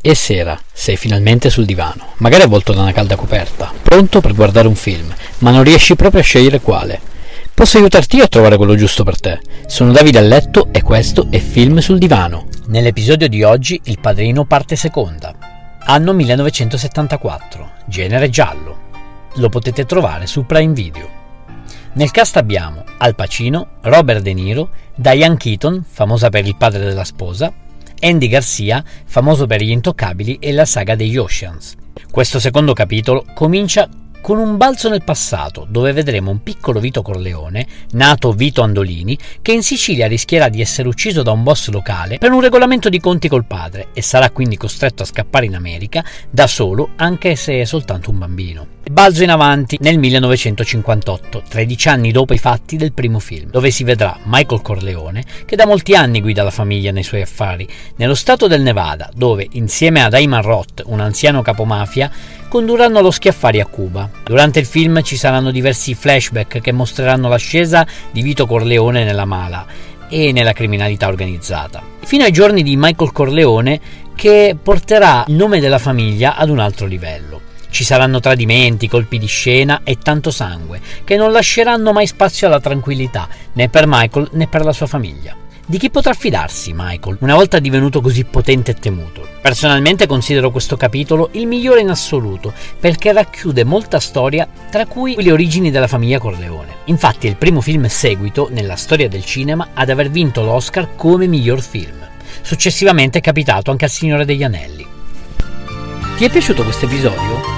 E sera, sei finalmente sul divano, magari avvolto da una calda coperta, pronto per guardare un film, ma non riesci proprio a scegliere quale. Posso aiutarti a trovare quello giusto per te. Sono Davide a letto e questo è Film sul divano. Nell'episodio di oggi Il Padrino parte seconda. Anno 1974, genere giallo. Lo potete trovare su Prime Video. Nel cast abbiamo Al Pacino, Robert De Niro, Diane Keaton, famosa per il padre della sposa, Andy Garcia, famoso per gli intoccabili e la saga degli Oceans. Questo secondo capitolo comincia con un balzo nel passato, dove vedremo un piccolo Vito Corleone, nato Vito Andolini, che in Sicilia rischierà di essere ucciso da un boss locale per un regolamento di conti col padre e sarà quindi costretto a scappare in America da solo, anche se è soltanto un bambino. Balzo in avanti nel 1958, 13 anni dopo i fatti del primo film, dove si vedrà Michael Corleone che da molti anni guida la famiglia nei suoi affari, nello stato del Nevada, dove insieme ad Ayman Roth, un anziano capomafia, condurranno lo schiaffari a Cuba. Durante il film ci saranno diversi flashback che mostreranno l'ascesa di Vito Corleone nella mala e nella criminalità organizzata, fino ai giorni di Michael Corleone che porterà il nome della famiglia ad un altro livello. Ci saranno tradimenti, colpi di scena e tanto sangue, che non lasceranno mai spazio alla tranquillità, né per Michael né per la sua famiglia. Di chi potrà fidarsi Michael, una volta divenuto così potente e temuto? Personalmente considero questo capitolo il migliore in assoluto, perché racchiude molta storia, tra cui le origini della famiglia Corleone. Infatti è il primo film seguito nella storia del cinema ad aver vinto l'Oscar come miglior film. Successivamente è capitato anche al Signore degli Anelli. Ti è piaciuto questo episodio?